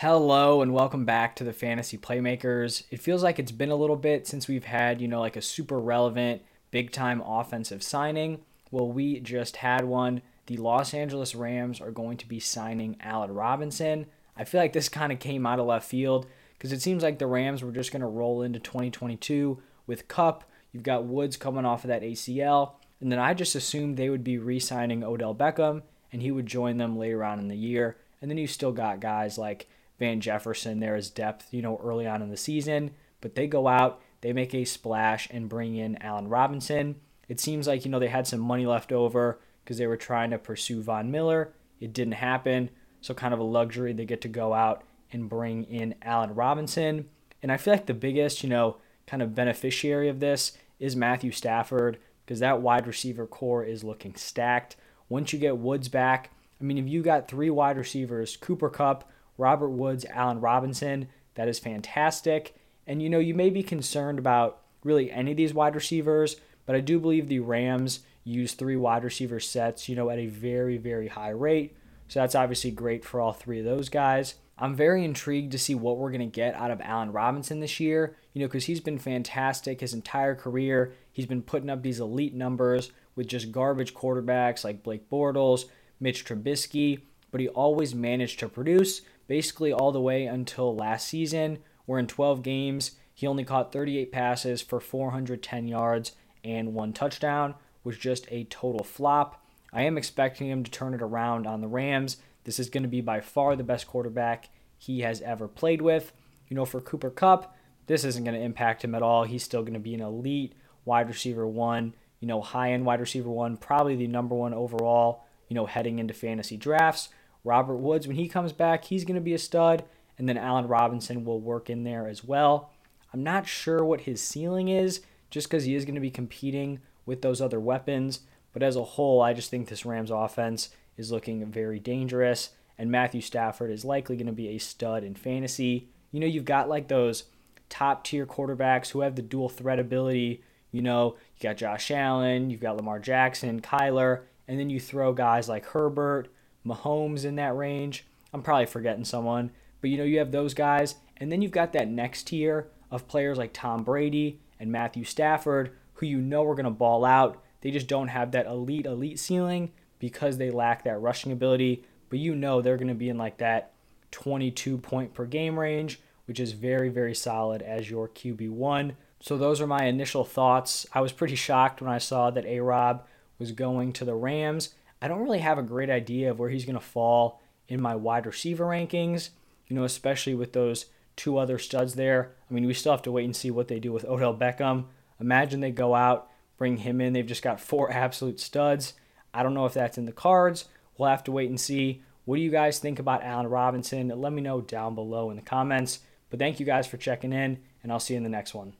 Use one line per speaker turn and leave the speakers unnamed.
Hello and welcome back to the Fantasy Playmakers. It feels like it's been a little bit since we've had, you know, like a super relevant, big time offensive signing. Well, we just had one. The Los Angeles Rams are going to be signing Allen Robinson. I feel like this kind of came out of left field because it seems like the Rams were just going to roll into 2022 with Kupp. You've got Woods coming off of that ACL. And then I just assumed they would be re signing Odell Beckham and he would join them later on in the year. And then you still got guys like Van Jefferson there as depth, you know, early on in the season. But they go out, they make a splash and bring in Allen Robinson. It seems like, you know, they had some money left over because they were trying to pursue Von Miller. It didn't happen. So, kind of a luxury. They get to go out and bring in Allen Robinson. And I feel like the biggest, you know, kind of beneficiary of this is Matthew Stafford because that wide receiver core is looking stacked. Once you get Woods back, I mean, if you got three wide receivers, Cooper Kupp, Robert Woods, Allen Robinson. That is fantastic. And you know, you may be concerned about really any of these wide receivers, but I do believe the Rams use three wide receiver sets, you know, at a very, very high rate. So that's obviously great for all three of those guys. I'm very intrigued to see what we're going to get out of Allen Robinson this year, you know, because he's been fantastic his entire career. He's been putting up these elite numbers with just garbage quarterbacks like Blake Bortles, Mitch Trubisky, but he always managed to produce basically all the way until last season, where in 12 games, he only caught 38 passes for 410 yards and one touchdown, was just a total flop. I am expecting him to turn it around on the Rams. This is going to be by far the best quarterback he has ever played with. You know, for Cooper Kupp, this isn't going to impact him at all. He's still going to be an elite wide receiver one, you know, high end wide receiver one, probably the number one overall, you know, heading into fantasy drafts. Robert Woods, when he comes back, he's going to be a stud. And then Allen Robinson will work in there as well. I'm not sure what his ceiling is, just because he is going to be competing with those other weapons. But as a whole, I just think this Rams offense is looking very dangerous. And Matthew Stafford is likely going to be a stud in fantasy. You know, you've got like those top tier quarterbacks who have the dual threat ability. You know, you got Josh Allen, you've got Lamar Jackson, Kyler, and then you throw guys like Herbert, Mahomes in that range. I'm probably forgetting someone, but you know, you have those guys, and then you've got that next tier of players like Tom Brady and Matthew Stafford, who you know are going to ball out. They just don't have that elite, elite ceiling because they lack that rushing ability, but you know they're going to be in like that 22 point per game range, which is very, very solid as your QB1. So, those are my initial thoughts. I was pretty shocked when I saw that A Rob was going to the Rams. I don't really have a great idea of where he's going to fall in my wide receiver rankings, you know, especially with those two other studs there. I mean, we still have to wait and see what they do with Odell Beckham. Imagine they go out, bring him in. They've just got four absolute studs. I don't know if that's in the cards. We'll have to wait and see. What do you guys think about Allen Robinson? Let me know down below in the comments. But thank you guys for checking in, and I'll see you in the next one.